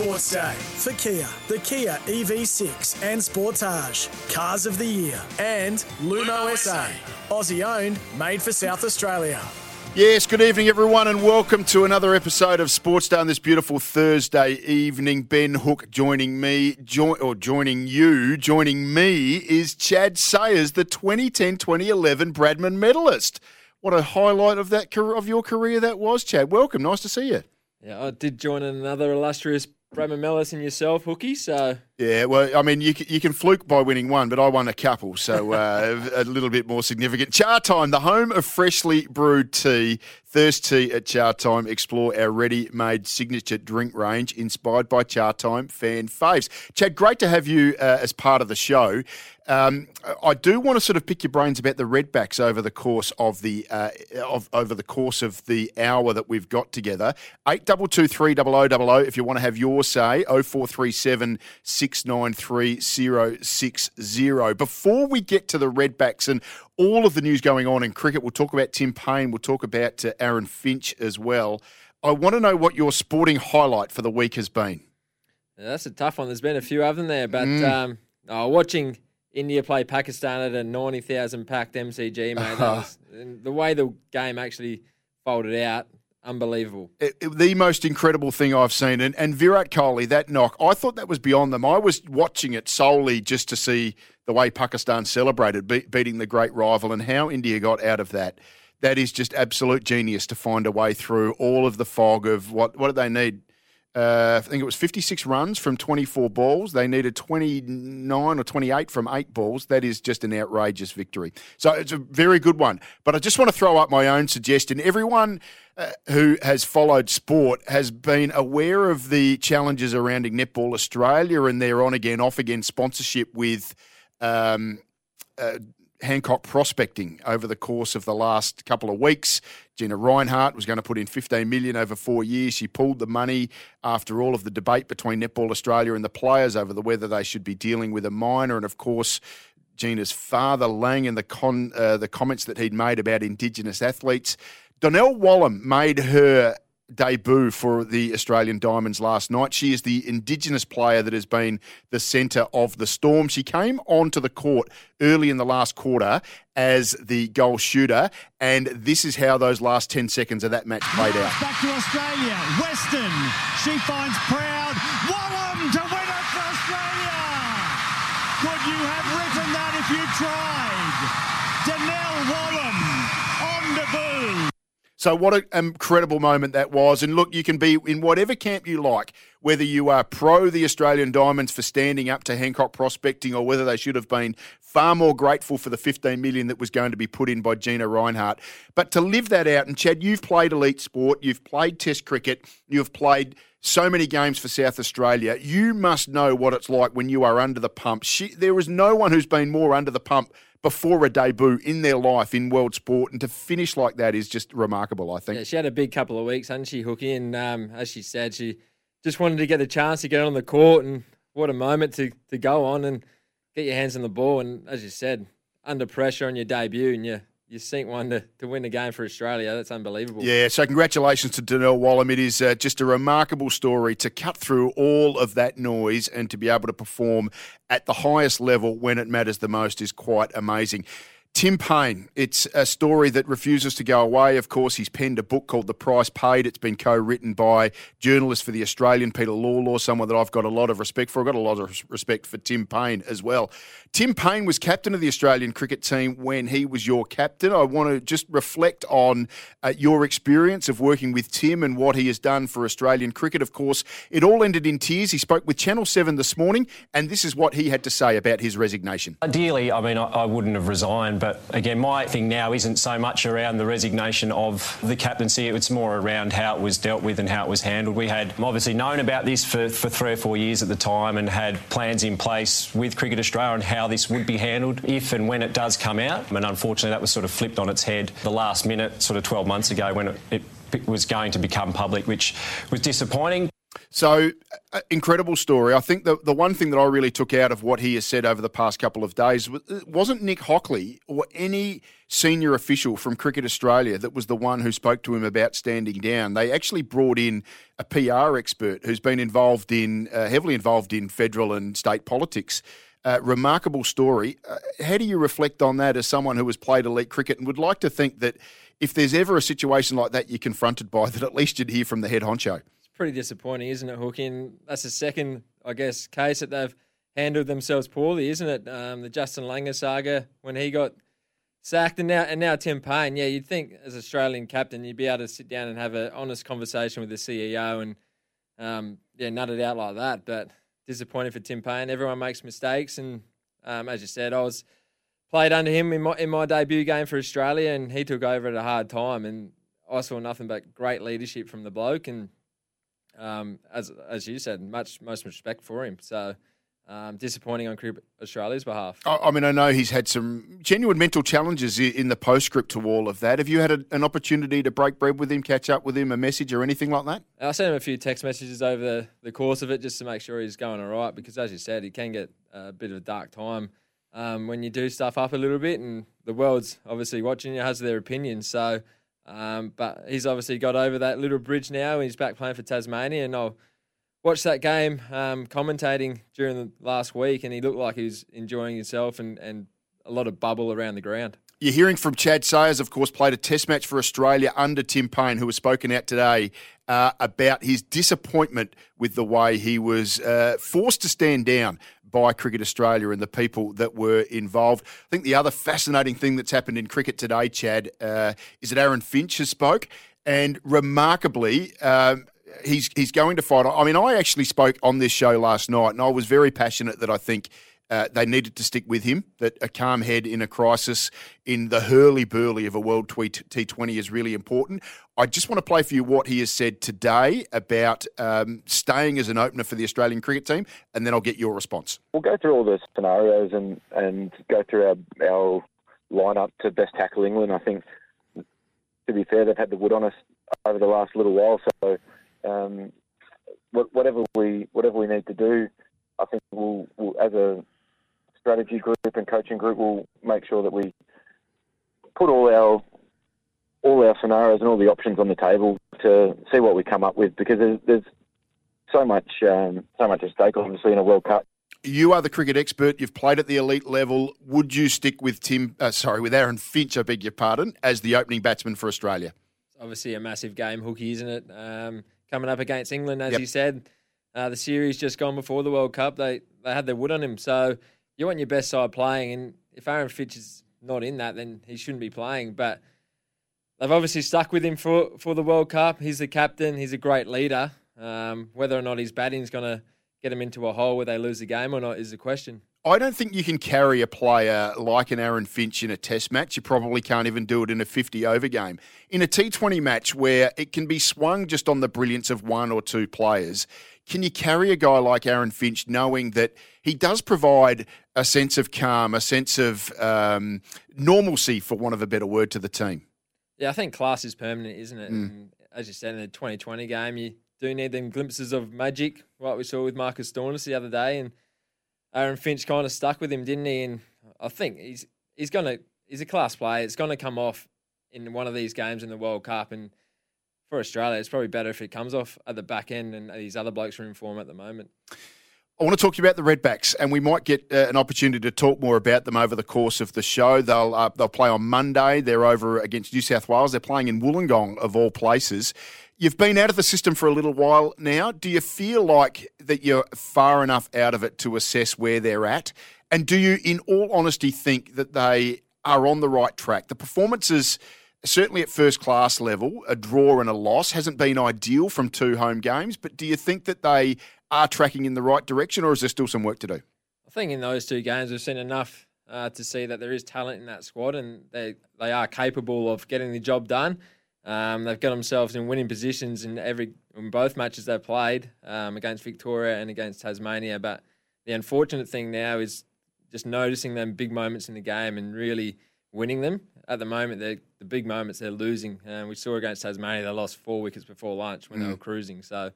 Sports Day for Kia, the Kia EV6 and Sportage, Cars of the Year, and Lumo SA, Aussie owned, made for South Australia. Yes, good evening, everyone, and welcome to another episode of Sports Day on this beautiful Thursday evening. Ben Hook joining me, jo- or joining you, joining me is Chad Sayers, the 2010-2011 Bradman medalist. What a highlight of that of your career that was, Chad. Welcome, nice to see you. Yeah, I did join another illustrious Bradman Mellis and yourself, Hookie. So uh, yeah, well, I mean, you can, you can fluke by winning one, but I won a couple, so uh, a little bit more significant. Chatime, the home of freshly brewed tea. Thirst Tea at Chatime. Explore our ready-made signature drink range inspired by Chatime fan faves. Chad, great to have you uh, as part of the show. Um, I do want to sort of pick your brains about the Redbacks over the course of the uh, of over the course of the hour that we've got together. Eight double two three double o double o. If you want to have your say, oh four three seven six nine three zero six zero. Before we get to the Redbacks and all of the news going on in cricket, we'll talk about Tim Paine, We'll talk about uh, Aaron Finch as well. I want to know what your sporting highlight for the week has been. Yeah, that's a tough one. There's been a few of them there, but mm. um, oh, watching India play Pakistan at a 90,000 packed MCG, mate. Was, the way the game actually folded out, unbelievable. It, it, the most incredible thing I've seen. And, and Virat Kohli, that knock, I thought that was beyond them. I was watching it solely just to see the way Pakistan celebrated be, beating the great rival and how India got out of that. That is just absolute genius to find a way through all of the fog of what, what did they need? Uh, I think it was 56 runs from 24 balls. They needed 29 or 28 from eight balls. That is just an outrageous victory. So it's a very good one. But I just want to throw up my own suggestion. Everyone uh, who has followed sport has been aware of the challenges around Netball Australia and their on again, off again sponsorship with. Um, uh, Hancock prospecting over the course of the last couple of weeks. Gina Rinehart was going to put in 15 million over four years. She pulled the money after all of the debate between Netball Australia and the players over the whether they should be dealing with a minor, and of course. Gina's father, Lang, and the con, uh, the comments that he'd made about Indigenous athletes. Donnell Wallam made her debut for the Australian Diamonds last night. She is the Indigenous player that has been the centre of the storm. She came onto the court early in the last quarter as the goal shooter, and this is how those last 10 seconds of that match played out. Back to Australia. Weston, she finds Proud. Wallam to win it for Australia. Could you have written that if you tried? Donnell Wallam so what an incredible moment that was. And look, you can be in whatever camp you like, whether you are pro the Australian Diamonds for standing up to Hancock prospecting or whether they should have been far more grateful for the 15 million that was going to be put in by Gina Rinehart. But to live that out, and Chad, you've played elite sport, you've played test cricket, you've played so many games for South Australia. You must know what it's like when you are under the pump. She, there is no one who's been more under the pump before a debut in their life in world sport, and to finish like that is just remarkable. I think. Yeah, she had a big couple of weeks, hadn't she, Hooky? And um, as she said, she just wanted to get the chance to get on the court, and what a moment to to go on and get your hands on the ball. And as you said, under pressure on your debut, and you you sink one to, to win the game for Australia. That's unbelievable. Yeah, so congratulations to Donnell Wallam. It is uh, just a remarkable story to cut through all of that noise and to be able to perform at the highest level when it matters the most is quite amazing. Tim Paine, it's a story that refuses to go away. Of course, he's penned a book called The Price Paid. It's been co written by journalist for The Australian, Peter Lalor, someone that I've got a lot of respect for. I've got a lot of respect for Tim Paine as well. Tim Paine was captain of the Australian cricket team when he was your captain. I want to just reflect on uh, your experience of working with Tim and what he has done for Australian cricket. Of course, it all ended in tears. He spoke with Channel 7 this morning, and this is what he had to say about his resignation. Ideally, I mean, I, I wouldn't have resigned, but again, my thing now isn't so much around the resignation of the captaincy, it's more around how it was dealt with and how it was handled. We had obviously known about this for, for three or four years at the time and had plans in place with Cricket Australia on how this would be handled if and when it does come out. And unfortunately, that was sort of flipped on its head the last minute, sort of 12 months ago, when it, it was going to become public, which was disappointing. So, uh, incredible story. I think the, the one thing that I really took out of what he has said over the past couple of days wasn't Nick Hockley or any senior official from Cricket Australia that was the one who spoke to him about standing down. They actually brought in a PR expert who's been involved in, uh, heavily involved in federal and state politics. Uh, remarkable story. Uh, how do you reflect on that as someone who has played elite cricket and would like to think that if there's ever a situation like that you're confronted by, that at least you'd hear from the head honcho? Pretty disappointing, isn't it, Hooking? That's the second, I guess, case that they've handled themselves poorly, isn't it? Um, the Justin Langer saga when he got sacked, and now and now Tim Paine. Yeah, you'd think as Australian captain you'd be able to sit down and have an honest conversation with the CEO and um, yeah, nut it out like that, but disappointing for Tim Paine. Everyone makes mistakes, and um, as you said, I was played under him in my in my debut game for Australia, and he took over at a hard time, and I saw nothing but great leadership from the bloke, and um, as as you said, much most respect for him. So um, disappointing on Cricket Australia's behalf. I, mean, I know he's had some genuine mental challenges in the postscript to all of that. Have you had a, an opportunity to break bread with him, catch up with him, a message or anything like that? I sent him a few text messages over the, the course of it just to make sure he's going all right because, as you said, he can get a bit of a dark time um, when you do stuff up a little bit, and the world's obviously watching you, has their opinions. So, um, but he's obviously got over that little bridge now, and he's back playing for Tasmania, and I'll watched that game um, commentating during the last week, and he looked like he was enjoying himself and, and a lot of bubble around the ground. You're hearing from Chad Sayers, of course, played a test match for Australia under Tim Paine, who has spoken out today uh, about his disappointment with the way he was uh, forced to stand down by Cricket Australia and the people that were involved. I think the other fascinating thing that's happened in cricket today, Chad, uh, is that Aaron Finch has spoke, and remarkably, um, he's he's going to fight. I mean, I actually spoke on this show last night, and I was very passionate that I think. Uh, they needed to stick with him. That a calm head in a crisis, in the hurly burly of a World T20 is really important. I just want to play for you what he has said today about um, staying as an opener for the Australian cricket team, and then I'll get your response. We'll go through all the scenarios and, and go through our, our lineup to best tackle England. I think, to be fair, they've had the wood on us over the last little while, so um, whatever we whatever we need to do, I think we'll, we'll, as a strategy group and coaching group, we'll make sure that we put all our all our scenarios and all the options on the table to see what we come up with because there's, there's so much um, so much at stake, obviously, in a World Cup. You are the cricket expert. You've played at the elite level. Would you stick with Tim? Uh, sorry, with Aaron Finch. I beg your pardon, as the opening batsman for Australia. It's obviously, a massive game, hooky, isn't it? Um, coming up against England, as yep. you said. Uh, the series just gone before the World Cup. They they had their wood on him, so you want your best side playing. And if Aaron Finch is not in that, then he shouldn't be playing. But they've obviously stuck with him for for the World Cup. He's the captain. He's a great leader. Um, whether or not his batting is going to get him into a hole where they lose the game or not is the question. I don't think you can carry a player like an Aaron Finch in a test match. You probably can't even do it in a 50 over game. In a T20 match where it can be swung just on the brilliance of one or two players, can you carry a guy like Aaron Finch knowing that he does provide a sense of calm, a sense of um, normalcy, for want of a better word, to the team? Yeah, I think class is permanent, isn't it? Mm. as you said in the 2020 game, you do need them glimpses of magic, like we saw with Marcus Stoinis the other day. And Aaron Finch kind of stuck with him, didn't he? And I think he's he's gonna he's a class player. It's gonna come off in one of these games in the World Cup, and for Australia, it's probably better if it comes off at the back end, and these other blokes are in form at the moment. I want to talk to you about the Redbacks, and we might get uh, an opportunity to talk more about them over the course of the show. They'll uh, they'll play on Monday. They're over against New South Wales. They're playing in Wollongong of all places. You've been out of the system for a little while now. Do you feel like that you're far enough out of it to assess where they're at? And do you, in all honesty, think that they are on the right track? The performances, certainly at first class level, a draw and a loss hasn't been ideal from two home games. But do you think that they are tracking in the right direction, or is there still some work to do? I think in those two games we've seen enough uh, to see that there is talent in that squad, and they they are capable of getting the job done. Um, they've got themselves in winning positions in every in both matches they've played um, against Victoria and against Tasmania. But the unfortunate thing now is just noticing them big moments in the game and really winning them. At the moment, the big moments they're losing. Um, we saw against Tasmania, they lost four wickets before lunch when mm. they were cruising. So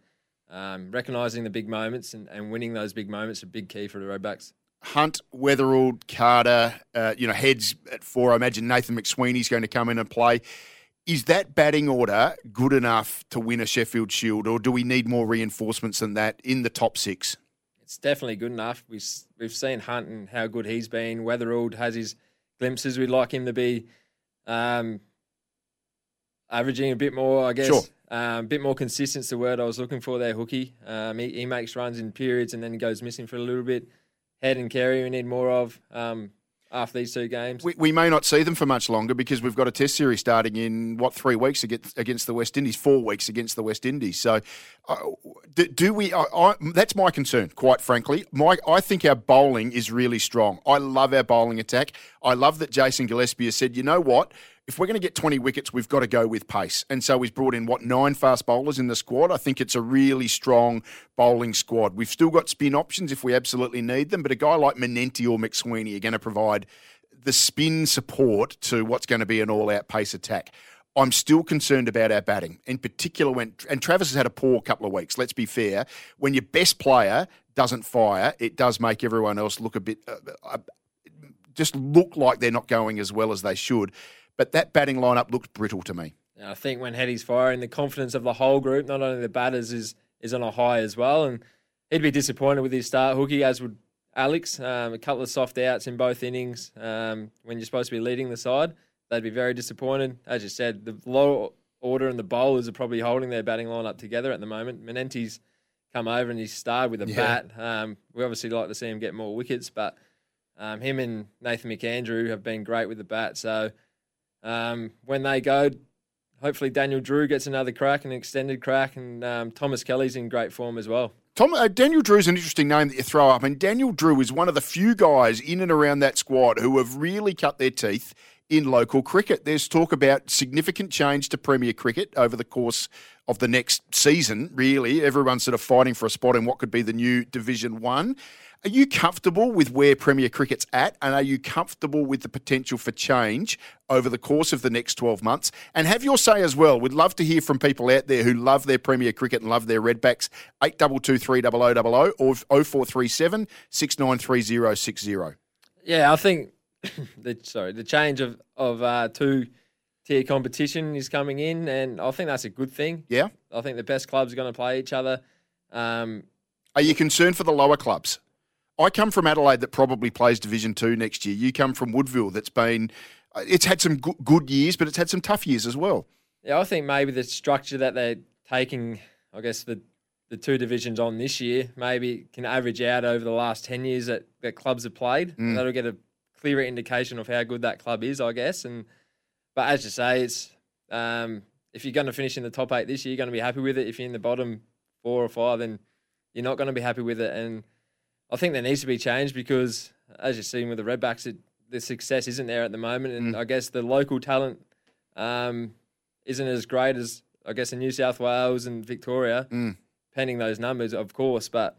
um, recognising the big moments and, and winning those big moments are a big key for the Redbacks. Hunt, Weatherald, Carter, uh, you know, heads at four. I imagine Nathan McSweeney's going to come in and play. Is that batting order good enough to win a Sheffield Shield, or do we need more reinforcements than that in the top six? It's definitely good enough. We've, we've seen Hunt and how good he's been. Weatherald has his glimpses. We'd like him to be um, averaging a bit more, I guess. Sure. Um, a bit more consistent is the word I was looking for there, Hookie. Um, he, he, makes runs in periods and then goes missing for a little bit. Head and Carey we need more of. Um, after these two games. We, we, may not see them for much longer because we've got a test series starting in, what, three weeks against, against the West Indies, four weeks against the West Indies. So uh, do, do, we, I, I, that's my concern, quite frankly. My, I think our bowling is really strong. I love our bowling attack. I love that Jason Gillespie has said, you know what? If we're going to get 20 wickets, we've got to go with pace. And so he's brought in, what, nine fast bowlers in the squad? I think it's a really strong bowling squad. We've still got spin options if we absolutely need them, but a guy like Manenti or McSweeney are going to provide the spin support to what's going to be an all out pace attack. I'm still concerned about our batting, in particular when, and Travis has had a poor couple of weeks, let's be fair. When your best player doesn't fire, it does make everyone else look a bit, uh, uh, just look like they're not going as well as they should. But that batting lineup looked brittle to me. I think when Hetty's firing, the confidence of the whole group, not only the batters, is is on a high as well. And he'd be disappointed with his start, Hookie, as would Alex. Um, a couple of soft outs in both innings um, when you're supposed to be leading the side. They'd be very disappointed. As you said, the low order and the bowlers are probably holding their batting lineup together at the moment. Manenti's come over and he's starred with a yeah. bat. Um, we obviously like to see him get more wickets, but um, him and Nathan McAndrew have been great with the bat. So um, when they go, hopefully Daniel Drew gets another crack, an extended crack, and um, Thomas Kelly's in great form as well. Tom, uh, Daniel Drew is an interesting name that you throw up. and Daniel Drew is one of the few guys in and around that squad who have really cut their teeth in local cricket. There's talk about significant change to Premier Cricket over the course of the next season, really. Everyone's sort of fighting for a spot in what could be the new Division 1. Are you comfortable with where Premier Cricket's at, and are you comfortable with the potential for change over the course of the next 12 months? And have your say as well. We'd love to hear from people out there who love their Premier Cricket and love their Redbacks. 8223 or 0437 693060. Yeah, I think the sorry the change of of uh, two tier competition is coming in, and I think that's a good thing. Yeah, I think the best clubs are going to play each other. Um, are you concerned for the lower clubs? I come from Adelaide that probably plays Division Two next year. You come from Woodville that's been, uh, it's had some good years, but it's had some tough years as well. Yeah, I think maybe the structure that they're taking, I guess the the two divisions on this year, maybe can average out over the last ten years that, that clubs have played. Mm. That'll get a clearer indication of how good that club is, I guess. And but as you say, it's um, if you're going to finish in the top eight this year, you're going to be happy with it. If you're in the bottom four or five, then you're not going to be happy with it. And I think there needs to be change because, as you've seen with the Redbacks, it, the success isn't there at the moment, and mm. I guess the local talent um, isn't as great as I guess in New South Wales and Victoria, mm. pending those numbers, of course. But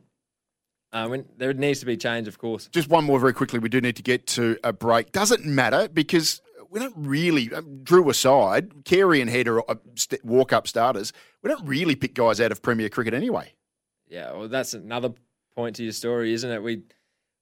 uh, there needs to be change, of course. Just one more very quickly. We do need to get to a break. Doesn't matter because we don't really, um, Drew aside, Carey and Head are uh, walk up starters. We don't really pick guys out of Premier Cricket anyway. Yeah, well, that's another point to your story, isn't it? We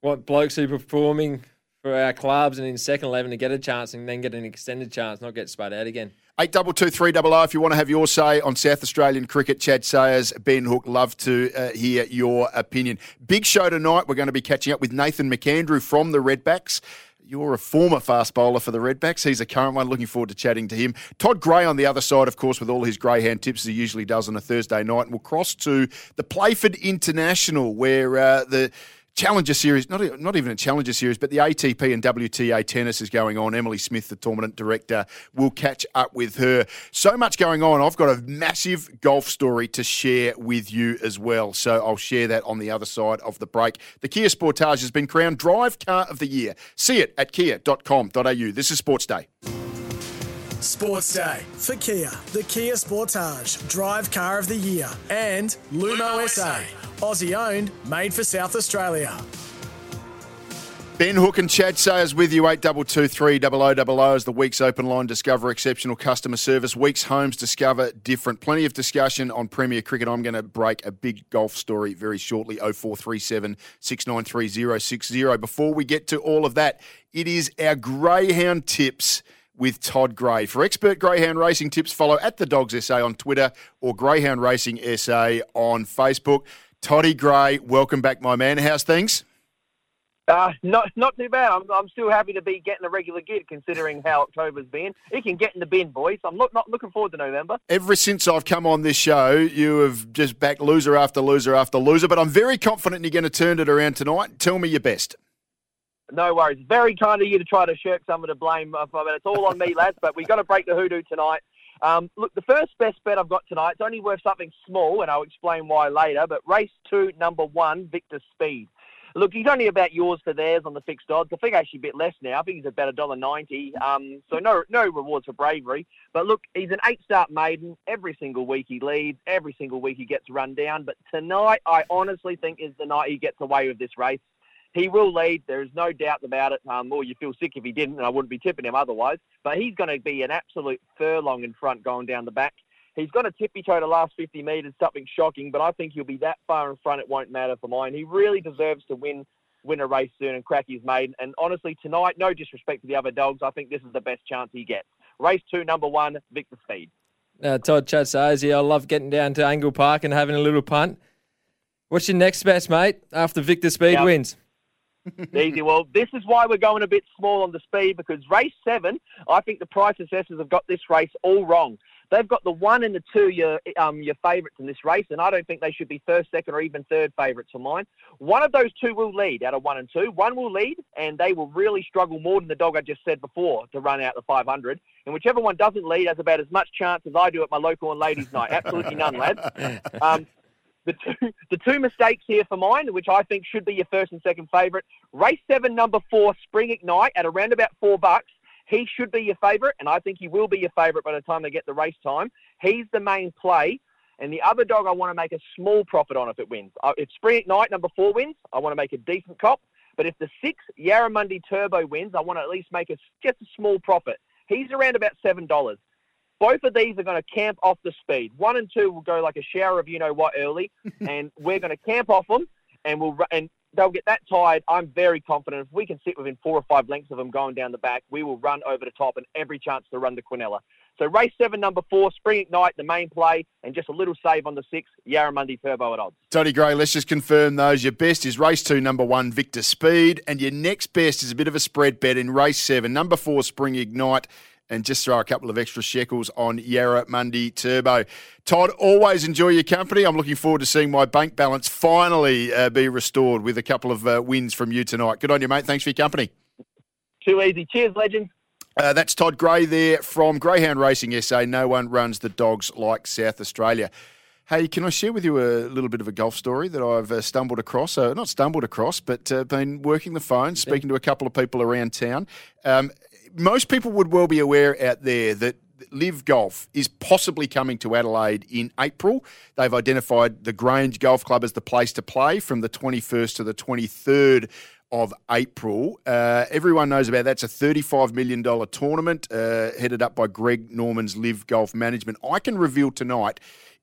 want blokes who are performing for our clubs and in second eleven to get a chance and then get an extended chance, not get spat out again. Eight double two three double O. If you want to have your say on South Australian cricket, Chad Sayers, Ben Hook, love to uh, hear your opinion. Big show tonight. We're going to be catching up with Nathan McAndrew from the Redbacks. You're a former fast bowler for the Redbacks. He's a current one. Looking forward to chatting to him. Todd Gray on the other side, of course, with all his greyhound tips as he usually does on a Thursday night. And we'll cross to the Playford International, where uh, the Challenger Series, not, not even a Challenger Series, but the ATP and WTA tennis is going on. Emily Smith, the tournament director, will catch up with her. So much going on. I've got a massive golf story to share with you as well. So I'll share that on the other side of the break. The Kia Sportage has been crowned Drive Car of the Year. See it at kia.com.au. This is Sports Day. Sports Day for Kia, the Kia Sportage, Drive Car of the Year, and Lumo SA, Aussie owned, made for South Australia. Ben Hook and Chad Sayers with you, 8223 0000 as the Weeks Open Line Discover exceptional customer service. Weeks Homes Discover different. Plenty of discussion on Premier Cricket. I'm going to break a big golf story very shortly, 0437 693 Before we get to all of that, it is our Greyhound tips with Todd Gray. For expert Greyhound racing tips, follow at the Dogs SA on Twitter or Greyhound Racing SA on Facebook. Toddy Gray, welcome back, my man. How's things? Uh, not not too bad. I'm, I'm still happy to be getting a regular gig considering how October's been. It can get in the bin, boys. I'm look, not looking forward to November. Ever since I've come on this show, you have just backed loser after loser after loser, but I'm very confident you're going to turn it around tonight. Tell me your best. No worries. Very kind of you to try to shirk some of the blame. I mean, it's all on me, lads, but we've got to break the hoodoo tonight. Um, look, the first best bet I've got tonight, it's only worth something small, and I'll explain why later, but race two, number one, Victor Speed. Look, he's only about yours for theirs on the fixed odds. I think actually a bit less now. I think he's about a dollar ninety. Um, so no no rewards for bravery. But look, he's an eight start maiden. Every single week he leads. Every single week he gets run down. But tonight, I honestly think is the night he gets away with this race. He will lead. There is no doubt about it. Um, or you feel sick if he didn't, and I wouldn't be tipping him otherwise. But he's going to be an absolute furlong in front going down the back. He's going to tippy toe the last 50 metres, something shocking, but I think he'll be that far in front it won't matter for mine. He really deserves to win win a race soon and crack his maiden. And honestly, tonight, no disrespect to the other dogs, I think this is the best chance he gets. Race two, number one, Victor Speed. Uh, Todd Chad says, yeah, I love getting down to Angle Park and having a little punt. What's your next best, mate, after Victor Speed wins? Easy. Well, this is why we're going a bit small on the speed because race seven, I think the price assessors have got this race all wrong. They've got the one and the two your um, your favourites in this race, and I don't think they should be first, second, or even third favourites of mine. One of those two will lead out of one and two. One will lead, and they will really struggle more than the dog I just said before to run out the 500. And whichever one doesn't lead has about as much chance as I do at my local and ladies' night. Absolutely none, lads. Um, the two, the two mistakes here for mine, which I think should be your first and second favourite. Race seven, number four, Spring Ignite at around about four bucks. He should be your favourite, and I think he will be your favourite by the time they get the race time. He's the main play. And the other dog I want to make a small profit on if it wins. Uh, If Spring Ignite number four wins, I want to make a decent cop. But if the six Yarramundi Turbo wins, I want to at least make a, just a small profit. He's around about seven dollars. Both of these are going to camp off the speed. One and two will go like a shower of you know what early, and we're going to camp off them, and we'll and they'll get that tired. I'm very confident if we can sit within four or five lengths of them going down the back, we will run over the top and every chance to run the Quinella. So race seven, number four, Spring Ignite, the main play, and just a little save on the six, Yarramundi Turbo at odds. Toddy Gray, let's just confirm those. Your best is race two, number one, Victor Speed. And your next best is a bit of a spread bet in race seven, number four, Spring Ignite. And just throw a couple of extra shekels on Yarramundi Turbo. Todd, always enjoy your company. I'm looking forward to seeing my bank balance finally uh, be restored with a couple of uh, wins from you tonight. Good on you, mate. Thanks for your company. Too easy. Cheers, legends. Uh, that's Todd Gray there from Greyhound Racing SA. No one runs the dogs like South Australia. Hey, can I share with you a little bit of a golf story that I've uh, stumbled across? Uh, not stumbled across, but uh, been working the phone, speaking to a couple of people around town. Um, most people would well be aware out there that Live Golf is possibly coming to Adelaide in April. They've identified the Grange Golf Club as the place to play from the 21st to the 23rd of April. Uh, everyone knows about that's a $35 million tournament uh, headed up by Greg Norman's Live Golf Management. I can reveal tonight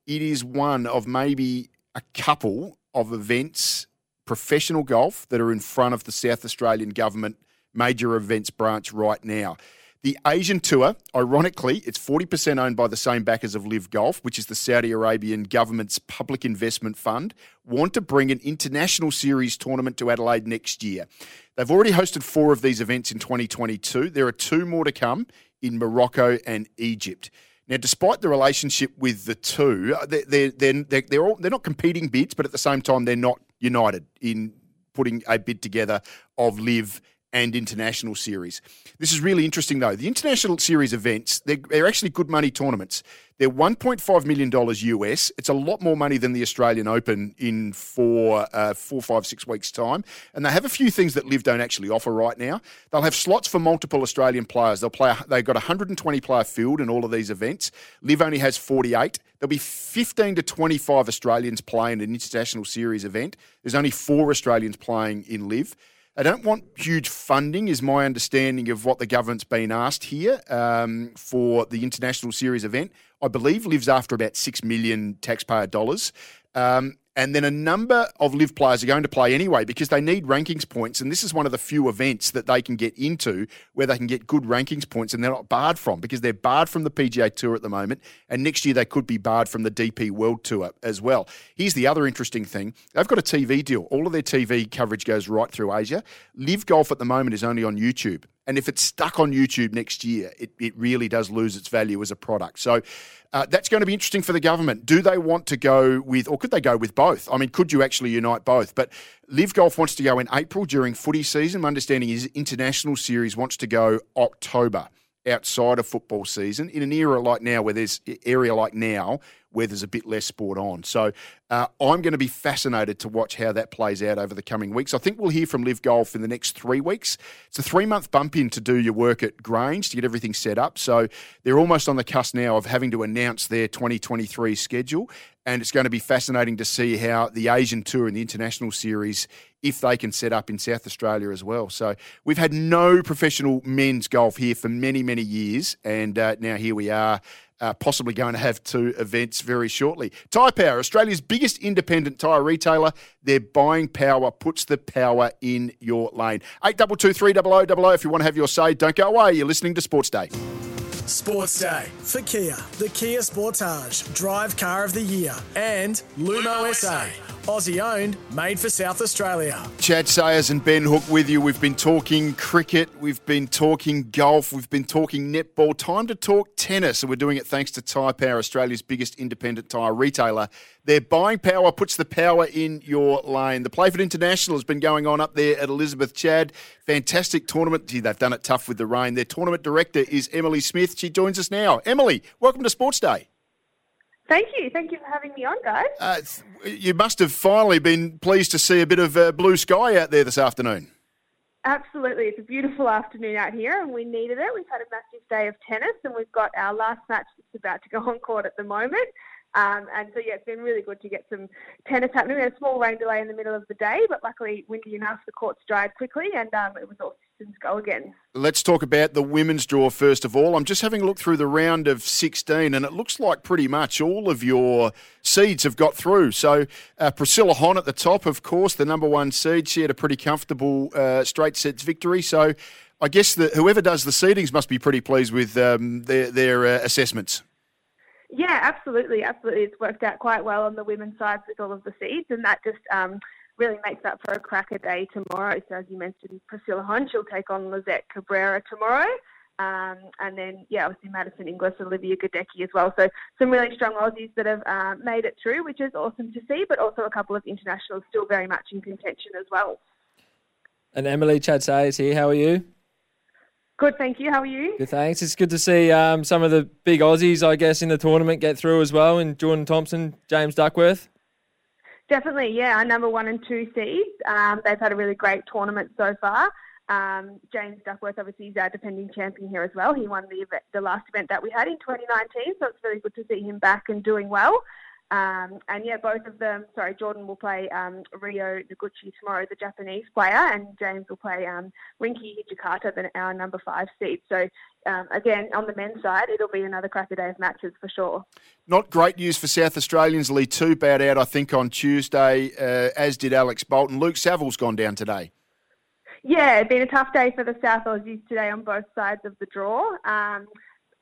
it is one of maybe a couple of events, professional golf, that are in front of the South Australian government major events branch right now. The Asian Tour, ironically, it's 40% owned by the same backers of Live Golf, which is the Saudi Arabian government's public investment fund, want to bring an international series tournament to Adelaide next year. They've already hosted four of these events in 2022. There are two more to come in Morocco and Egypt. Now, despite the relationship with the two, uh, they're, they're, they're, they're, all, they're not competing bids, but at the same time, they're not united in putting a bid together of Live and international series. This is really interesting, though. The international series events, they're, they're, actually good money tournaments. They're $1.5 million US. It's a lot more money than the Australian Open in four, uh, four, five, six weeks' time. And they have a few things that Live don't actually offer right now. They'll have slots for multiple Australian players. They'll play, they've got a 120 player field in all of these events. Live only has 48. There'll be 15 to 25 Australians playing in an international series event. There's only four Australians playing in Live. I don't want huge funding, is my understanding of what the government's been asked here um, for the international series event. I believe lives after about six million taxpayer dollars. Um, and then a number of live players are going to play anyway because they need rankings points. And this is one of the few events that they can get into where they can get good rankings points and they're not barred from because they're barred from the PGA Tour at the moment. And next year they could be barred from the DP World Tour as well. Here's the other interesting thing they've got a TV deal. All of their TV coverage goes right through Asia. Live Golf at the moment is only on YouTube. And if it's stuck on YouTube next year, it, it really does lose its value as a product. So uh, that's going to be interesting for the government. Do they want to go with, or could they go with both? I mean, could you actually unite both? But Live Golf wants to go in April during footy season. My understanding is International Series wants to go October outside of football season in an era like now where there's area like now where there's a bit less sport on. So uh, I'm going to be fascinated to watch how that plays out over the coming weeks. I think we'll hear from Live Golf in the next three weeks. It's a three month bump in to do your work at Grange to get everything set up. So they're almost on the cusp now of having to announce their 2023 schedule. And it's going to be fascinating to see how the Asian Tour and the International Series, if they can set up in South Australia as well. So we've had no professional men's golf here for many, many years. And uh, now here we are uh, possibly going to have two events very shortly. Tyre Power, Australia's biggest independent tyre retailer. Their buying power puts the power in your lane. 8223 3000 if you want to have your say. Don't go away. You're listening to Sports Day. Sports Day for Kia, the Kia Sportage, Drive Car of the Year, and Lumo SA. Aussie owned, made for South Australia. Chad Sayers and Ben Hook with you. We've been talking cricket, we've been talking golf, we've been talking netball. Time to talk tennis, and we're doing it thanks to Tyre Power, Australia's biggest independent tyre retailer. Their buying power puts the power in your lane. The Playford International has been going on up there at Elizabeth Chad. Fantastic tournament. Gee, they've done it tough with the rain. Their tournament director is Emily Smith. She joins us now. Emily, welcome to Sports Day. Thank you. Thank you for having me on, guys. Uh, you must have finally been pleased to see a bit of uh, blue sky out there this afternoon. Absolutely. It's a beautiful afternoon out here, and we needed it. We've had a massive day of tennis, and we've got our last match that's about to go on court at the moment. Um, and so, yeah, it's been really good to get some tennis happening. We had a small rain delay in the middle of the day, but luckily windy enough, the courts dried quickly and um, it was all go again. Let's talk about the women's draw first of all. I'm just having a look through the round of 16 and it looks like pretty much all of your seeds have got through. So, uh, Priscilla Hon at the top, of course, the number one seed. She had a pretty comfortable uh, straight sets victory. So, I guess that whoever does the seedings must be pretty pleased with um, their, their uh, assessments. Yeah, absolutely, absolutely. It's worked out quite well on the women's side with all of the seeds, and that just um, really makes up for a cracker day tomorrow. So as you mentioned, Priscilla Hon, she'll take on Lizette Cabrera tomorrow. Um, and then, yeah, obviously Madison Inglis Olivia Gadecki as well. So some really strong Aussies that have uh, made it through, which is awesome to see, but also a couple of internationals still very much in contention as well. And Emily Chad Sayers here, how are you? Good, thank you. How are you? Good, thanks. It's good to see um, some of the big Aussies, I guess, in the tournament get through as well. And Jordan Thompson, James Duckworth. Definitely, yeah. Our number one and two seeds. Um, they've had a really great tournament so far. Um, James Duckworth, obviously, is our defending champion here as well. He won the event, the last event that we had in 2019, so it's really good to see him back and doing well. Um, and yeah, both of them. Sorry, Jordan will play um, Rio Noguchi tomorrow, the Japanese player, and James will play um, Rinky Hijikata, the, our number five seed. So um, again, on the men's side, it'll be another cracker day of matches for sure. Not great news for South Australians. Li Tu bowed out, I think, on Tuesday, uh, as did Alex Bolton. Luke Saville's gone down today. Yeah, it's been a tough day for the South Aussies today on both sides of the draw. Um,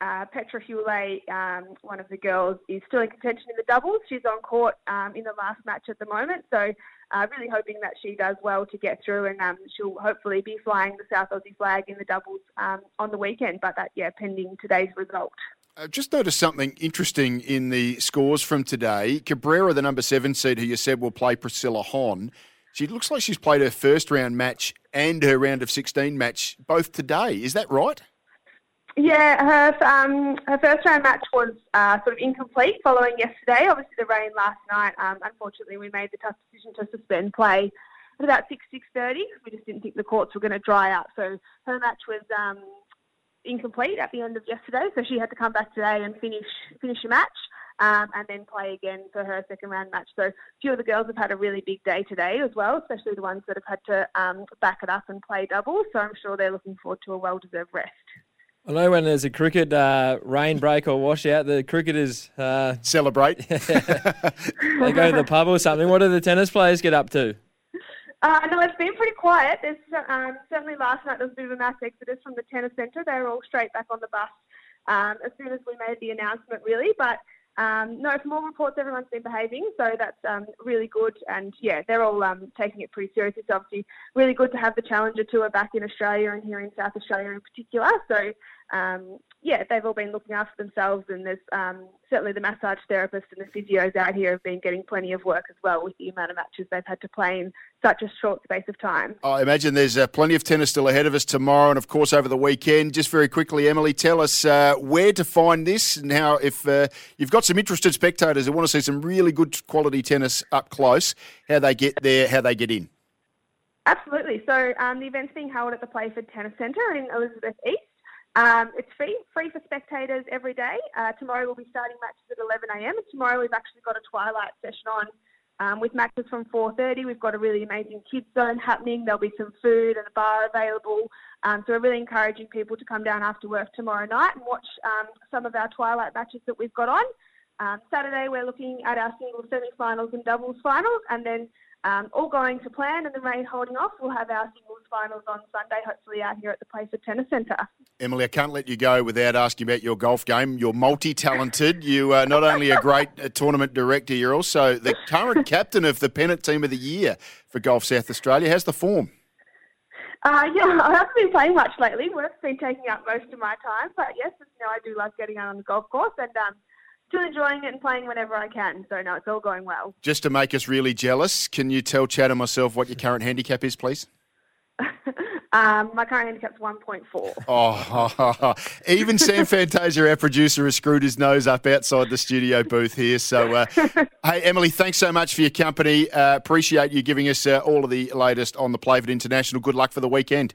uh, Petra Hule, um, one of the girls, is still in contention in the doubles. She's on court um, in the last match at the moment, so uh, really hoping that she does well to get through, and um, she'll hopefully be flying the South Aussie flag in the doubles um, on the weekend. But that, yeah, pending today's result. I've just noticed something interesting in the scores from today. Cabrera, the number seven seed, who you said will play Priscilla Hon, she looks like she's played her first round match and her round of 16 match both today. Is that right? Yeah, her um, her first round match was uh, sort of incomplete following yesterday. Obviously, the rain last night. Um, unfortunately, we made the tough decision to suspend play at about six six thirty we just didn't think the courts were going to dry out. So her match was um, incomplete at the end of yesterday. So she had to come back today and finish finish a match. Um, and then play again for her second round match. So a few of the girls have had a really big day today as well, especially the ones that have had to um, back it up and play double. So I'm sure they're looking forward to a well deserved rest. I know when there's a cricket uh, rain break or washout, the cricketers uh, celebrate. they go to the pub or something. What do the tennis players get up to? Uh, no, it's been pretty quiet. There's um, certainly last night there was a bit of a mass exodus from the tennis centre. They were all straight back on the bus um, as soon as we made the announcement, really. But um, no, from all reports, everyone's been behaving, so that's um, really good. And yeah, they're all um, taking it pretty seriously. It's obviously really good to have the Challenger Tour back in Australia and here in South Australia in particular. So um, yeah, they've all been looking after themselves, and there's um, certainly the massage therapists and the physios out here have been getting plenty of work as well with the amount of matches they've had to play in such a short space of time. I imagine there's uh, plenty of tennis still ahead of us tomorrow, and of course over the weekend. Just very quickly, Emily, tell us uh, where to find this and how. If uh, you've got some interested spectators who want to see some really good quality tennis up close, how they get there, how they get in. Absolutely. So um, the event's being held at the Playford Tennis Centre in Elizabeth East. Um, it's free, free for spectators every day. Uh, tomorrow we'll be starting matches at 11 a.m. Tomorrow we've actually got a twilight session on um, with matches from 4:30. We've got a really amazing kids zone happening. There'll be some food and a bar available. Um, so we're really encouraging people to come down after work tomorrow night and watch um, some of our twilight matches that we've got on. Um, Saturday we're looking at our single semi-finals and doubles finals, and then um, all going to plan and the rain holding off, we'll have our singles finals on Sunday, hopefully out here at the Playford Tennis Centre. Emily, I can't let you go without asking about your golf game. You're multi-talented. You are not only a great uh, tournament director, you're also the current captain of the pennant team of the year for Golf South Australia. How's the form? Uh, yeah, I haven't been playing much lately. Work's been taking up most of my time, but yes, you know, I do love getting out on the golf course and um, still enjoying it and playing whenever I can. So no, it's all going well. Just to make us really jealous, can you tell Chad and myself what your current handicap is, please? um, my current handicap's 1.4. Oh, even Sam Fantasia, our producer, has screwed his nose up outside the studio booth here. So, uh, hey, Emily, thanks so much for your company. Uh, appreciate you giving us uh, all of the latest on the Playford International. Good luck for the weekend.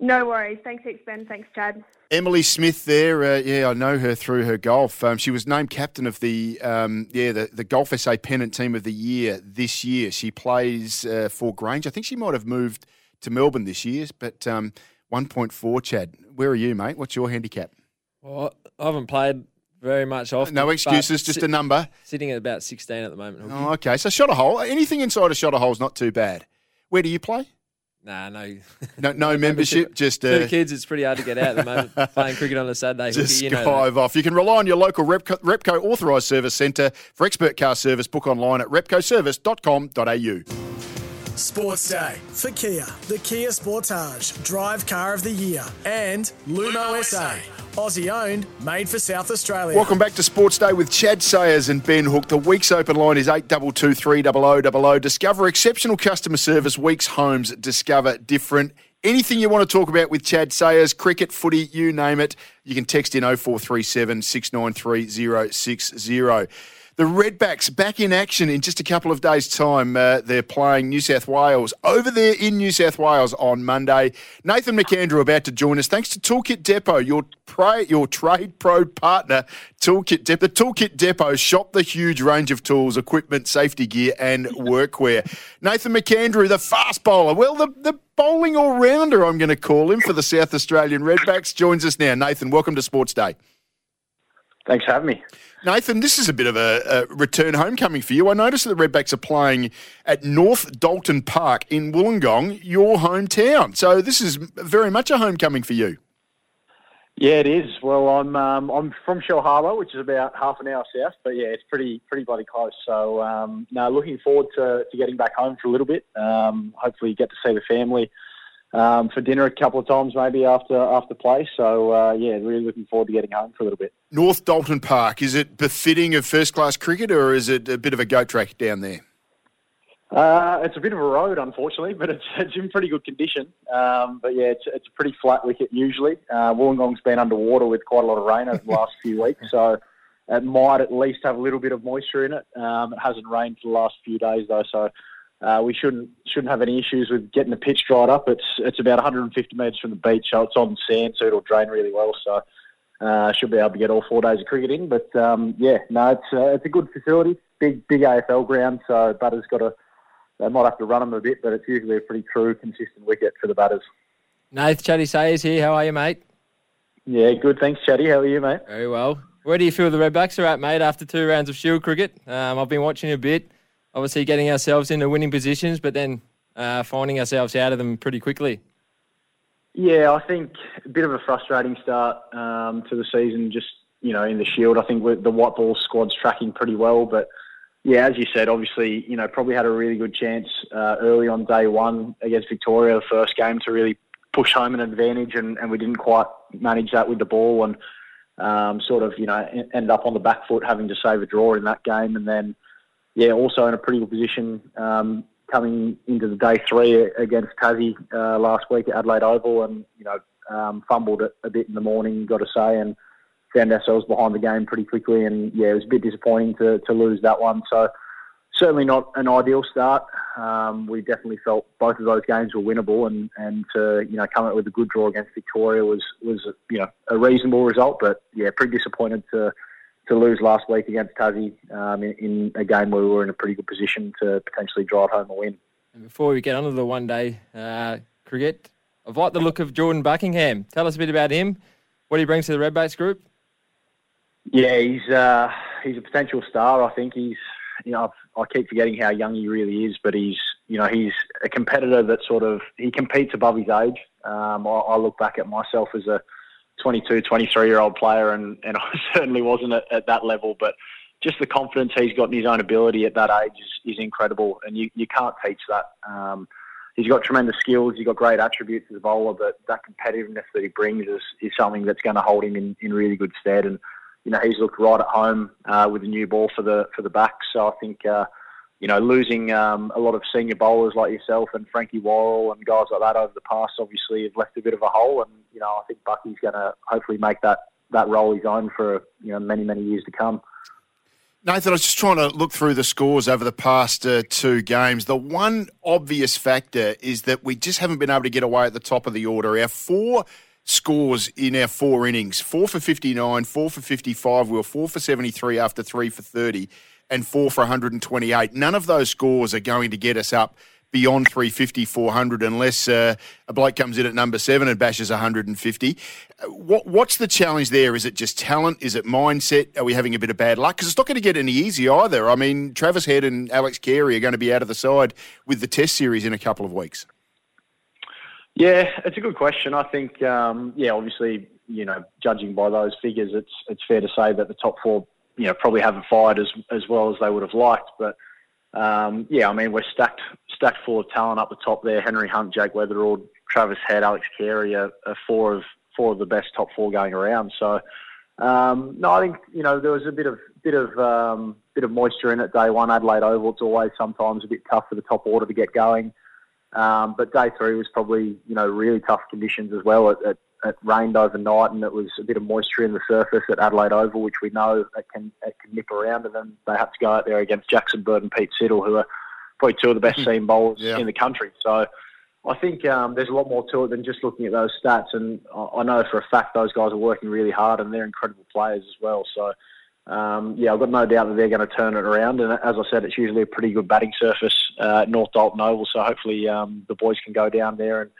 No worries. Thanks, heaps, Ben. Thanks, Chad. Emily Smith there, uh, yeah, I know her through her golf. Um, she was named captain of the um, yeah the, the Golf SA pennant team of the year this year. She plays uh, for Grange. I think she might have moved to Melbourne this year, but um, 1.4, Chad. Where are you, mate? What's your handicap? Well, I haven't played very much often. No excuses, just a number. Sitting at about 16 at the moment. Oh, okay. So shot a hole. Anything inside a shot a hole is not too bad. Where do you play? Nah, no. No, no membership, just uh, two kids. It's pretty hard to get out at the moment. Playing cricket on a Saturday, just you know drive that. off. You can rely on your local Repco, Repco authorised service centre for expert car service. Book online at repcoservice.com.au. Sports Day for Kia, the Kia Sportage, Drive Car of the Year, and Lumo SA, Aussie owned, made for South Australia. Welcome back to Sports Day with Chad Sayers and Ben Hook. The week's open line is 8223 Discover exceptional customer service. Weeks Homes. Discover different. Anything you want to talk about with Chad Sayers, cricket, footy, you name it, you can text in 0437 693 060. The Redbacks back in action in just a couple of days' time. Uh, they're playing New South Wales over there in New South Wales on Monday. Nathan McAndrew about to join us. Thanks to Toolkit Depot, your your trade pro partner. Toolkit Depot. The Toolkit Depot shop the huge range of tools, equipment, safety gear, and workwear. Nathan McAndrew, the fast bowler. Well, the the bowling all rounder, I'm going to call him for the South Australian Redbacks, joins us now. Nathan, welcome to Sports Day. Thanks for having me. Nathan, this is a bit of a, a, return homecoming for you. I noticed that the Redbacks are playing at North Dalton Park in Wollongong, your hometown. So this is very much a homecoming for you. Yeah, it is. Well, I'm um, I'm from Shellharbour, which is about half an hour south, but yeah, it's pretty pretty bloody close. So um, looking forward to, to getting back home for a little bit. Um, hopefully, get to see the family um, for dinner a couple of times maybe after after play. So uh, yeah, really looking forward to getting home for a little bit. North Dalton Park is it befitting of first class cricket, or is it a bit of a goat track down there? Uh, it's a bit of a road, unfortunately, but it's, it's in pretty good condition. Um, but yeah, it's, it's a pretty flat wicket usually. Uh, Wollongong's been underwater with quite a lot of rain over the last few weeks, so it might at least have a little bit of moisture in it. Um, it hasn't rained for the last few days though, so uh, we shouldn't shouldn't have any issues with getting the pitch dried up. It's it's about 150 metres from the beach, so it's on sand, so it'll drain really well. So uh, should be able to get all four days of cricket in. But um, yeah, no, it's uh, it's a good facility, big big AFL ground. So Butters got to they might have to run them a bit, but it's usually a pretty true, consistent wicket for the batters. Nath Chatty Sayers here. How are you, mate? Yeah, good. Thanks, Chatty. How are you, mate? Very well. Where do you feel the Redbacks are at, mate, after two rounds of Shield cricket? Um, I've been watching a bit, obviously getting ourselves into winning positions, but then uh, finding ourselves out of them pretty quickly. Yeah, I think a bit of a frustrating start um, to the season, just, you know, in the Shield. I think the white ball squad's tracking pretty well, but yeah, as you said, obviously, you know, probably had a really good chance uh, early on day one against Victoria, the first game, to really push home an advantage, and, and we didn't quite manage that with the ball, and um, sort of, you know, end up on the back foot, having to save a draw in that game, and then, yeah, also in a pretty good position um, coming into the day three against Tassie uh, last week at Adelaide Oval, and you know, um, fumbled it a bit in the morning, got to say, and found ourselves behind the game pretty quickly, and yeah, it was a bit disappointing to, to lose that one. So certainly not an ideal start. Um, we definitely felt both of those games were winnable, and and to you know come out with a good draw against Victoria was was you know a reasonable result. But yeah, pretty disappointed to to lose last week against Tassie um, in, in, a game where we were in a pretty good position to potentially drive home a win. And before we get on to the one day uh, cricket, I've liked the look of Jordan Buckingham. Tell us a bit about him, what he brings to the Redbacks group. Yeah, he's uh, he's a potential star. I think he's you know I keep forgetting how young he really is, but he's you know he's a competitor that sort of he competes above his age. Um, I, I, look back at myself as a 22, 23 year old player, and, and I certainly wasn't at, at, that level, but just the confidence he's got in his own ability at that age is, is incredible, and you, you can't teach that. Um, he's got tremendous skills. He's got great attributes as a bowler, but that competitiveness that he brings is, is something that's going to hold him in, in really good stead. And you know, he's looked right at home uh, with a new ball for the for the back. So I think, uh, you know, losing um, a lot of senior bowlers like yourself and Frankie Worrell and guys like that over the past, obviously, have left a bit of a hole. And you know, I think Bucky's going to hopefully make that that role his own for you know many many years to come. Nathan, I was just trying to look through the scores over the past uh, two games. The one obvious factor is that we just haven't been able to get away at the top of the order. Our four scores in our four innings four for 59, four for 55. We were four for 73 after three for 30, and four for 128. None of those scores are going to get us up beyond 350, 400, unless uh, a bloke comes in at number seven and bashes 150. Uh, what, what's the challenge there? Is it just talent? Is it mindset? Are we having a bit of bad luck? Because it's not going to get any easier either. I mean, Travis Head and Alex Carey are going to be out of the side with the Test series in a couple of weeks. Yeah, it's a good question. I think, um, yeah, obviously, you know, judging by those figures, it's it's fair to say that the top four, you know, probably haven't fired as as well as they would have liked. But um, yeah, I mean, we're stacked stacked full of talent up the top there. Henry Hunt, Jake Weatherald, Travis Head, Alex Carey are, are four of four of the best top four going around. So um, no, I think you know there was a bit of bit of um, bit of moisture in it day one. Adelaide Oval, it's always sometimes a bit tough for the top order to get going. Um, but day three was probably, you know, really tough conditions as well. It, it, it, rained overnight and it was a bit of moisture in the surface at Adelaide Oval, which we know it can, it can nip around. And then they had to go out there against Jackson Bird and Pete Siddle, who are probably two of the best hmm. seam bowlers yeah. in the country. So I think um, there's a lot more to it than just looking at those stats. And I, I know for a fact those guys are working really hard and they're incredible players as well. So um, yeah, I've got no doubt that they're going to turn it around. And as I said, it's usually a pretty good batting surface uh, at North Dalton Oval. So hopefully um, the boys can go down there and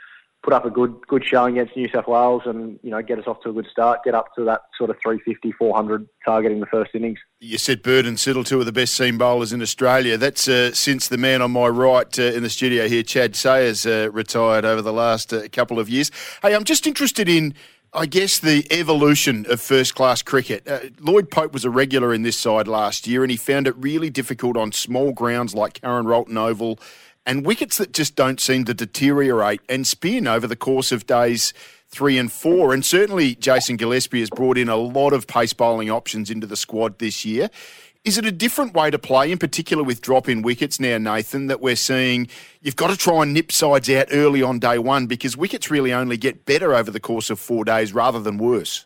put up a good good showing against New South Wales and you know get us off to a good start, get up to that sort of 350, 400 target in the first innings. You said Bird and Siddle, two of the best seam bowlers in Australia. That's uh, since the man on my right uh, in the studio here, Chad Sayers, uh, retired over the last uh, couple of years. Hey, I'm just interested in. I guess the evolution of first class cricket. Uh, Lloyd Pope was a regular in this side last year, and he found it really difficult on small grounds like Karen Rolton Oval and wickets that just don't seem to deteriorate and spin over the course of days three and four. And certainly Jason Gillespie has brought in a lot of pace bowling options into the squad this year. Is it a different way to play, in particular with drop in wickets now, Nathan, that we're seeing you've got to try and nip sides out early on day one because wickets really only get better over the course of four days rather than worse?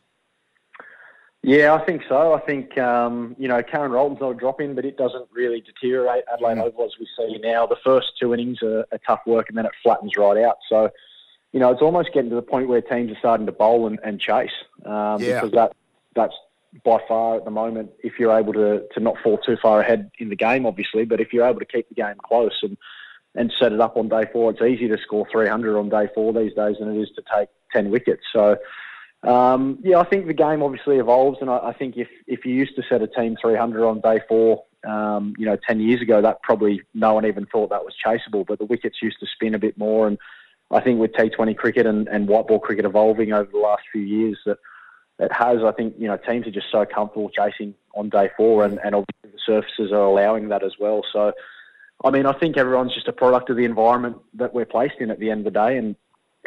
Yeah, I think so. I think um, you know Karen Rolton's not a drop in, but it doesn't really deteriorate Adelaide mm. Oval as we see now. The first two innings are, are, tough work, and then it flattens right out. So, you know, it's almost getting to the point where teams are starting to bowl and, and chase um, yeah. because that that's by far at the moment. If you're able to to not fall too far ahead in the game, obviously, but if you're able to keep the game close and and set it up on day four, it's easy to score 300 on day four these days than it is to take 10 wickets. So. Um, yeah, I think the game obviously evolves, and I, I, think if, if you used to set a team 300 on day four, um, you know, 10 years ago, that probably no one even thought that was chaseable, but the wickets used to spin a bit more. And I think with T20 cricket and, and white ball cricket evolving over the last few years, that it has, I think, you know, teams are just so comfortable chasing on day four, and, and obviously the surfaces are allowing that as well. So, I mean, I think everyone's just a product of the environment that we're placed in at the end of the day, and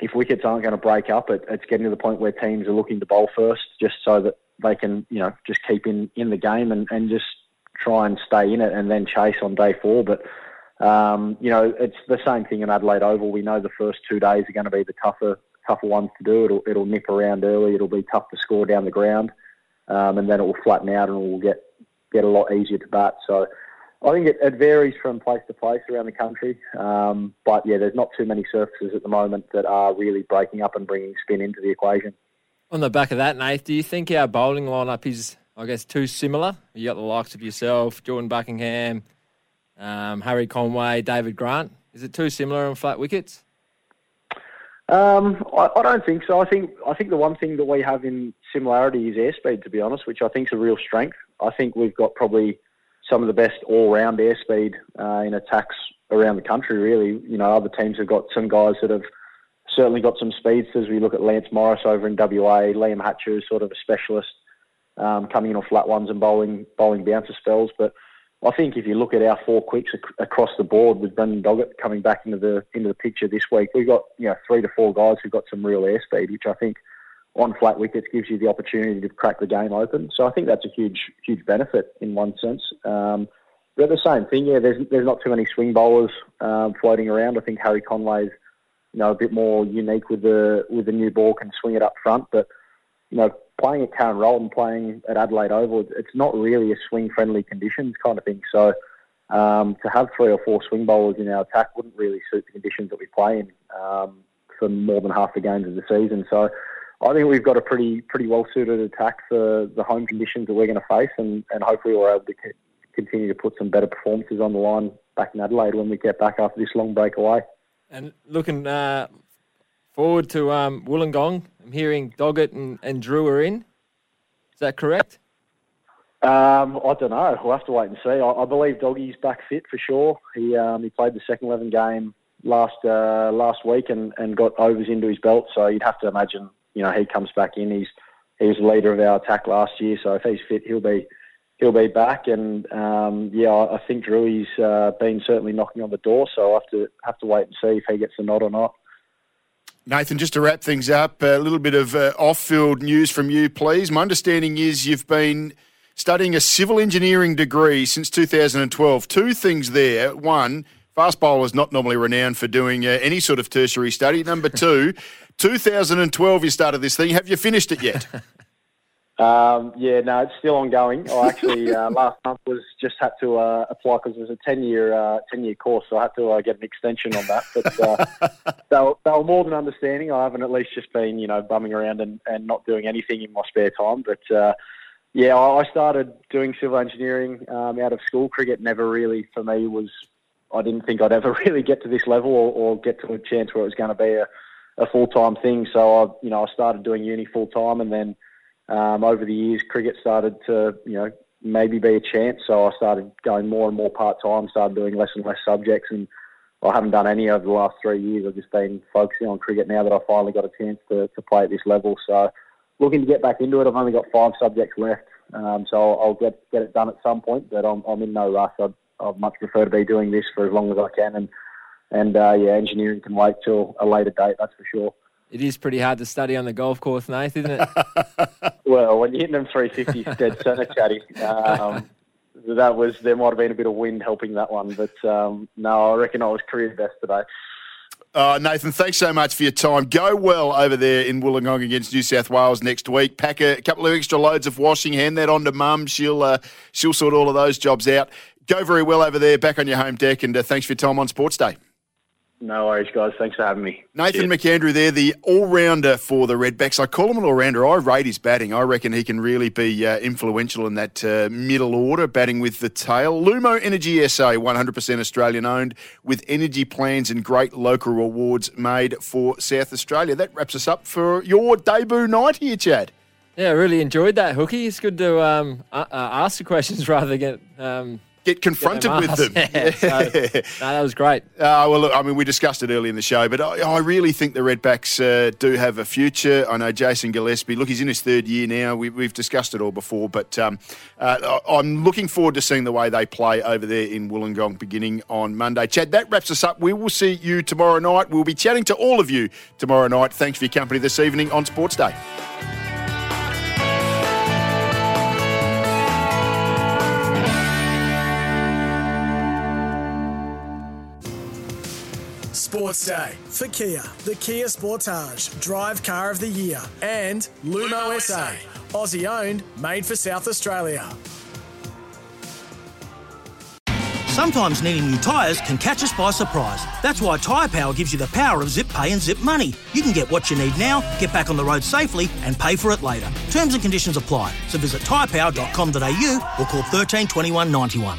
if wickets aren't going to break up, it, it's getting to the point where teams are looking to bowl first, just so that they can, you know, just keep in, in the game and, and just try and stay in it and then chase on day four. But um, you know, it's the same thing in Adelaide Oval. We know the first two days are going to be the tougher tougher ones to do. It'll it'll nip around early. It'll be tough to score down the ground, um, and then it will flatten out and it will get get a lot easier to bat. So I think it, it, varies from place to place around the country. Um, but yeah, there's not too many surfaces at the moment that are really breaking up and bringing spin into the equation. On the back of that, Nate, do you think our bowling lineup is, I guess, too similar? You got the likes of yourself, Jordan Buckingham, um, Harry Conway, David Grant. Is it too similar on flat wickets? Um, I, I, don't think so. I think I think the one thing that we have in similarity is airspeed, to be honest, which I think is a real strength. I think we've got probably some of the best all-round airspeed uh, in attacks around the country. Really, you know, other teams have got some guys that have certainly got some speedsters. We look at Lance Morris over in WA, Liam Hatcher is sort of a specialist um, coming in on flat ones and bowling bowling bouncer spells. But I think if you look at our four quicks ac- across the board with Brendan Doggett coming back into the into the picture this week, we've got you know three to four guys who've got some real airspeed, which I think on flat wickets gives you the opportunity to crack the game open. So I think that's a huge, huge benefit in one sense. Um, but the same thing, yeah, there's there's not too many swing bowlers um, floating around. I think Harry Conway's, you know, a bit more unique with the with the new ball, can swing it up front. But you know, playing at Karen Rolton, playing at Adelaide Oval, it's not really a swing friendly conditions kind of thing. So um, to have three or four swing bowlers in our attack wouldn't really suit the conditions that we play in um, for more than half the games of the season. So I think we've got a pretty pretty well suited attack for the home conditions that we're going to face, and, and hopefully we're able to continue to put some better performances on the line back in Adelaide when we get back after this long break away. And looking uh, forward to um, Wollongong, I'm hearing Doggett and, and Drew are in. Is that correct? Um, I don't know. We'll have to wait and see. I, I believe Doggy's back fit for sure. He um, he played the second eleven game last uh, last week and, and got overs into his belt. So you'd have to imagine you know, he comes back in. He's he was the leader of our attack last year, so if he's fit, he'll be he'll be back. And um, yeah, I, I think Drewy's uh, been certainly knocking on the door, so I'll have to have to wait and see if he gets the nod or not. Nathan, just to wrap things up, a little bit of uh, off-field news from you, please. My understanding is you've been studying a civil engineering degree since 2012. Two things there. One, fast is not normally renowned for doing uh, any sort of tertiary study. Number two, 2012 you started this thing. Have you finished it yet? um, yeah, no, it's still ongoing. I actually uh, last month was just had to uh, apply because it was a 10 year uh, 10 year course, so I had to uh, get an extension on that. But uh, they, were, they were more than understanding. I haven't at least just been you know bumming around and, and not doing anything in my spare time, but. Uh, yeah, I started doing civil engineering um, out of school. Cricket never really, for me, was. I didn't think I'd ever really get to this level or, or get to a chance where it was going to be a, a full time thing. So I, you know, I started doing uni full time, and then um, over the years, cricket started to, you know, maybe be a chance. So I started going more and more part time. Started doing less and less subjects, and I haven't done any over the last three years. I've just been focusing on cricket now that I finally got a chance to, to play at this level. So looking to get back into it. I've only got five subjects left, um, so I'll get get it done at some point. But I'm, I'm in no rush. I'd, I'd much prefer to be doing this for as long as I can, and and uh, yeah, engineering can wait till a later date. That's for sure. It is pretty hard to study on the golf course, Nath, isn't it? well, when you're hitting them 350s dead centre, chatty. Um, that was there might have been a bit of wind helping that one, but um, no, I reckon I was career best today. Uh, Nathan, thanks so much for your time. Go well over there in Wollongong against New South Wales next week. Pack a couple of extra loads of washing. Hand that on to Mum. She'll uh, she'll sort all of those jobs out. Go very well over there, back on your home deck, and uh, thanks for your time on Sports Day. No worries, guys. Thanks for having me. Nathan Cheers. McAndrew there, the all-rounder for the Redbacks. I call him an all-rounder. I rate his batting. I reckon he can really be uh, influential in that uh, middle order, batting with the tail. Lumo Energy SA, 100% Australian-owned, with energy plans and great local rewards made for South Australia. That wraps us up for your debut night here, Chad. Yeah, I really enjoyed that, Hookie. It's good to um, uh, ask the questions rather than get... Um get confronted with them. Yeah, so, no, that was great. Uh, well, look, I mean, we discussed it early in the show, but I, I really think the Redbacks uh, do have a future. I know Jason Gillespie, look, he's in his third year now. We, have discussed it all before, but um, uh, I'm looking forward to seeing the way they play over there in Wollongong beginning on Monday. Chad, that wraps us up. We will see you tomorrow night. We'll be chatting to all of you tomorrow night. Thanks for your company this evening on Sports Day. Sports Day for Kia, the Kia Sportage, Drive Car of the Year, and Lumo, SA, Aussie owned, made for South Australia. Sometimes needing new tyres can catch us by surprise. That's why Tyre Power gives you the power of zip pay and zip money. You can get what you need now, get back on the road safely, and pay for it later. Terms and conditions apply. So visit tyrepower.com.au or call 13 21 91.